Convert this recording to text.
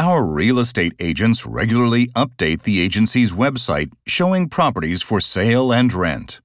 Our real estate agents regularly update the agency's website showing properties for sale and rent.